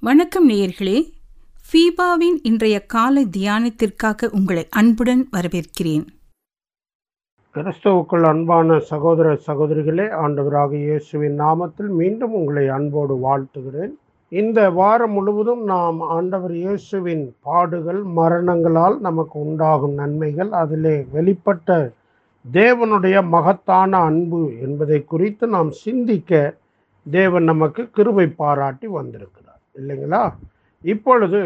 வணக்கம் நேயர்களே. ஃபீபாவின் இன்றைய காலை தியானத்திற்காக உங்களை அன்புடன் வரவேற்கிறேன். கிறிஸ்தவுக்குள் அன்பான சகோதர சகோதரிகளே ஆண்டவராக இயேசுவின் நாமத்தில் மீண்டும் உங்களை அன்போடு வாழ்த்துகிறேன். இந்த வாரம் முழுவதும் நாம் ஆண்டவர் இயேசுவின் பாடுகள் மரணங்களால் நமக்கு உண்டாகும் நன்மைகள் அதிலே வெளிப்பட்ட தேவனுடைய மகத்தான அன்பு என்பதை குறித்து நாம் சிந்திக்க தேவன் நமக்கு கிருவை பாராட்டி வந்திருக்கிறார். இல்லைங்களா? இப்பொழுது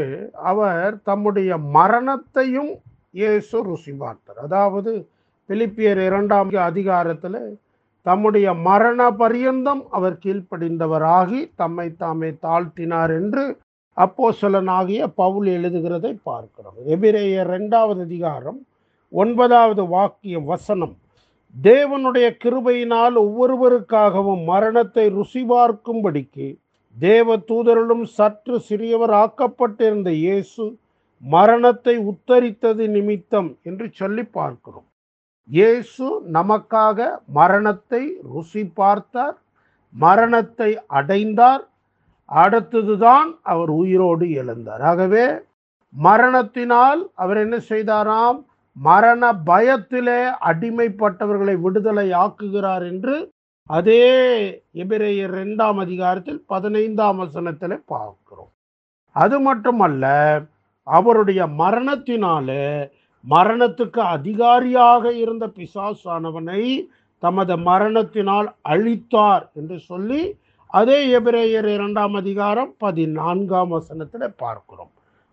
அவர் தம்முடைய மரணத்தையும் இயேசு ருசி பார்த்தார். அதாவது பிலிப்பியர் இரண்டாம் அதிகாரத்தில் தம்முடைய மரண பரியந்தம் அவர் கீழ்ப்படிந்தவராகி தம்மை தாமே தாழ்த்தினார் என்று அப்போசலனாகிய பவுல் எழுதுகிறதை பார்க்கிறோம். எபிரேய ரெண்டாவது அதிகாரம் ஒன்பதாவது வாக்கியம் வசனம். தேவனுடைய கிருபையினால் ஒவ்வொருவருக்காகவும் மரணத்தை ருசி பார்க்கும்படிக்கு தேவ தூதரிலும் சற்று சிறியவர் ஆக்கப்பட்டிருந்த இயேசு மரணத்தை உத்தரித்தது நிமித்தம் என்று சொல்லி பார்க்கிறோம். இயேசு நமக்காக மரணத்தை ருசி பார்த்தார் மரணத்தை அடைந்தார். அடுத்ததுதான் அவர் உயிரோடு எழுந்தார். ஆகவே மரணத்தினால் அவர் என்ன செய்தாராம்? மரண பயத்திலே அடிமைப்பட்டவர்களை விடுதலை ஆக்குகிறார் என்று அதே எபிரேயர் ரெண்டாம் அதிகாரத்தில் பதினைந்தாம் வசனத்தில் பார்க்கிறோம். அது மட்டுமல்ல அவருடைய மரணத்தினாலே மரணத்துக்கு அதிகாரியாக இருந்த பிசாசானவனை தமது மரணத்தினால் அழித்தார் என்று சொல்லி அதே எபிரேயர் இரண்டாம் அதிகாரம் பதினான்காம் வசனத்தில் பார்க்கிறோம்.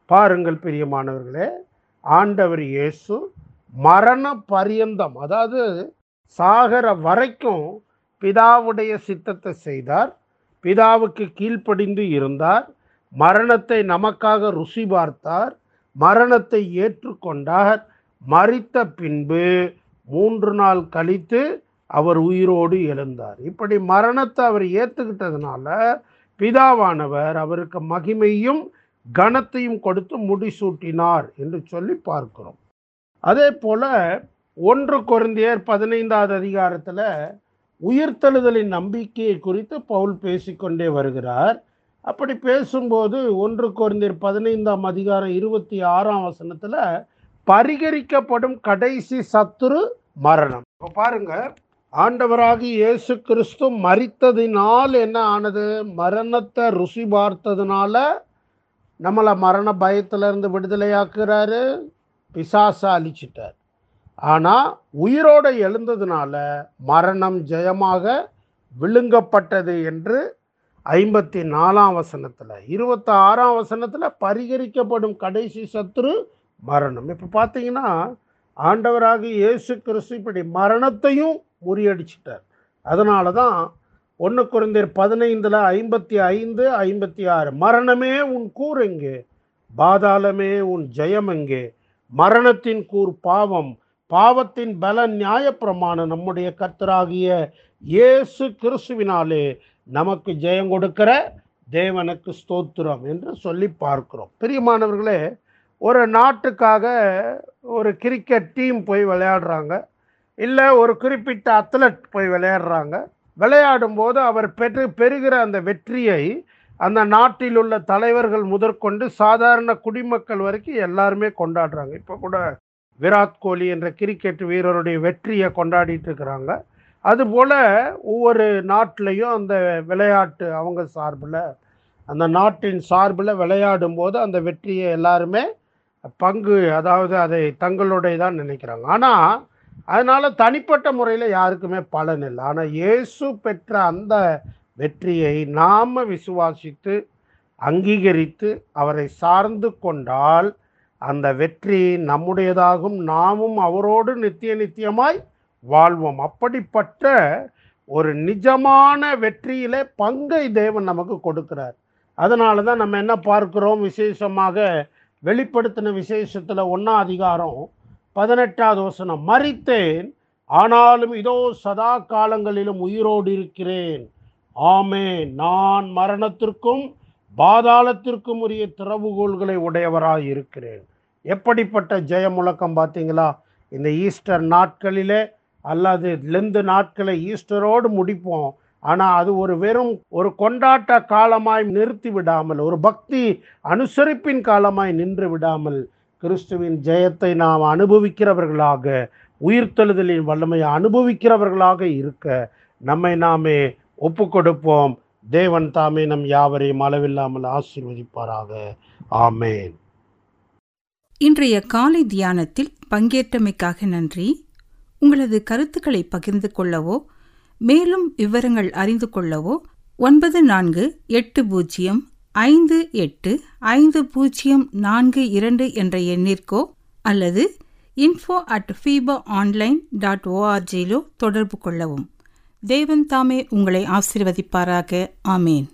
பாருங்கள் பிரியமானவர்களே ஆண்டவர் இயேசு மரண பரியந்தம் அதாவது சாகர வரைக்கும் பிதாவுடைய சித்தத்தை செய்தார் பிதாவுக்கு கீழ்ப்படிந்து இருந்தார் மரணத்தை நமக்காக ருசி பார்த்தார் மரணத்தை ஏற்றுக்கொண்டார். மறித்த பின்பு மூன்று நாள் கழித்து அவர் உயிரோடு எழுந்தார். இப்படி மரணத்தை அவர் ஏற்றுக்கிட்டதுனால பிதாவானவர் அவருக்கு மகிமையும் கனத்தையும் கொடுத்து முடிசூட்டினார் என்று சொல்லி பார்க்கிறோம். அதே போல ஒன்று குறைந்தியர் பதினைந்தாவது அதிகாரத்தில் உயிர்த்தெழுதலின் நம்பிக்கையை குறித்து பவுல் பேசிக்கொண்டே வருகிறார். அப்படி பேசும்போது ஒன்று குறைந்தர் பதினைந்தாம் அதிகாரம் இருபத்தி ஆறாம் வசனத்தில் பரிகரிக்கப்படும் கடைசி சத்துரு மரணம். இப்போ பாருங்க ஆண்டவராகி இயேசு கிறிஸ்து மறித்ததினால் என்ன ஆனது? மரணத்தை ருசி பார்த்ததுனால நம்மளை மரண பயத்திலிருந்து விடுதலையாக்குறாரு பிசாசை அழிச்சிட்டார். ஆனால் உயிரோடு எழுந்ததுனால மரணம் ஜெயமாக விழுங்கப்பட்டது என்று ஐம்பத்தி நாலாம் வசனத்தில் இருபத்தி ஆறாம் வசனத்தில் பரிகரிக்கப்படும் கடைசி சத்துரு மரணம். இப்போ பார்த்தீங்கன்னா ஆண்டவராக இயேசு கிறிஸ்து இப்படி மரணத்தையும் முறியடிச்சிட்டார். அதனால தான் ஒன்று குறைந்தர் பதினைந்தில் ஐம்பத்தி ஐந்து ஐம்பத்தி ஆறு மரணமே உன் கூர் எங்கே? பாதாளமே உன் ஜெயம் எங்கே? மரணத்தின் கூர் பாவம் பாவத்தின் பல நியாயப்பிரமாணம் நம்முடைய கர்த்தராகிய இயேசு கிறிஸ்துவினாலே நமக்கு ஜெயம் கொடுக்கிற தேவனுக்கு ஸ்தோத்திரம் என்று சொல்லி பார்க்கிறோம். பிரியமானவர்களே ஒரு நாட்டுக்காக ஒரு கிரிக்கெட் டீம் போய் விளையாடுறாங்க. இல்லை ஒரு குறிப்பிட்ட அத்லட் போய் விளையாடுறாங்க. விளையாடும் போது அவர் பெற்று பெறுகிற அந்த வெற்றியை அந்த நாட்டில் உள்ள தலைவர்கள் முதற்கொண்டு சாதாரண குடிமக்கள் வரைக்கும் எல்லாருமே கொண்டாடுறாங்க. இப்போ கூட விராட் கோலி என்ற கிரிக்கெட் வீரருடைய வெற்றியை கொண்டாடிட்டு இருக்கிறாங்க. அதுபோல் ஒவ்வொரு நாட்டிலையும் அந்த விளையாட்டு அவங்க சார்பில் அந்த நாட்டின் சார்பில் விளையாடும் போது அந்த வெற்றியை எல்லாருமே பங்கு அதாவது அதை தங்களுடைய தான் நினைக்கிறாங்க. ஆனால் அதனால் தனிப்பட்ட முறையில் யாருக்குமே பலன் இல்லை. ஆனால் இயேசு பெற்ற அந்த வெற்றியை நாம் விசுவாசித்து அங்கீகரித்து அவரை சார்ந்து கொண்டால் அந்த வெற்றி நம்முடையதாகும். நாமும் அவரோடு நித்திய நித்தியமாய் வாழ்வோம். அப்படிப்பட்ட ஒரு நிஜமான வெற்றியிலே பங்கை தேவன் நமக்கு கொடுக்கிறார். அதனால தான் நம்ம என்ன பார்க்கிறோம்? விசேஷமாக வெளிப்படுத்தின விசேஷத்தில் ஒன்றாம் அதிகாரம் பதினெட்டாவது வசனம் மறித்தேன் ஆனாலும் இதோ சதா காலங்களிலும் உயிரோடு இருக்கிறேன். ஆமே நான் மரணத்திற்கும் பாதாளத்திற்கும் உரிய திறவுகோள்களை உடையவராக இருக்கிறேன். எப்படிப்பட்ட ஜெய முழக்கம் பார்த்தீங்களா? இந்த ஈஸ்டர் நாட்களிலே அல்லது லெந்து நாட்களை ஈஸ்டரோடு முடிப்போம். ஆனால் அது ஒரு வெறும் ஒரு கொண்டாட்ட காலமாய் நிறுத்தி விடாமல் ஒரு பக்தி அனுசரிப்பின் காலமாய் நின்று விடாமல் கிறிஸ்துவின் ஜெயத்தை நாம் அனுபவிக்கிறவர்களாக உயிர்த்தெழுதலின் வல்லமையை அனுபவிக்கிறவர்களாக இருக்க நம்மை நாமே ஒப்பு கொடுப்போம் தேவன் தாமே நம் யாவரையும் அளவில்லாமல் ஆசீர்வதிப்பாராக. ஆமேன். இன்றைய காலை தியானத்தில் பங்கேற்றமைக்காக நன்றி. உங்களது கருத்துக்களை பகிர்ந்து கொள்ளவோ மேலும் விவரங்கள் அறிந்து கொள்ளவோ ஒன்பது நான்கு எட்டு பூஜ்ஜியம் ஐந்து எட்டு ஐந்து பூஜ்ஜியம் நான்கு இரண்டு என்ற எண்ணிற்கோ அல்லது info at FIFA online dot ஓஆர்ஜியிலோ தொடர்பு கொள்ளவும். தேவன் தாமே உங்களை ஆசீர்வதிப்பாராக. ஆமேன்.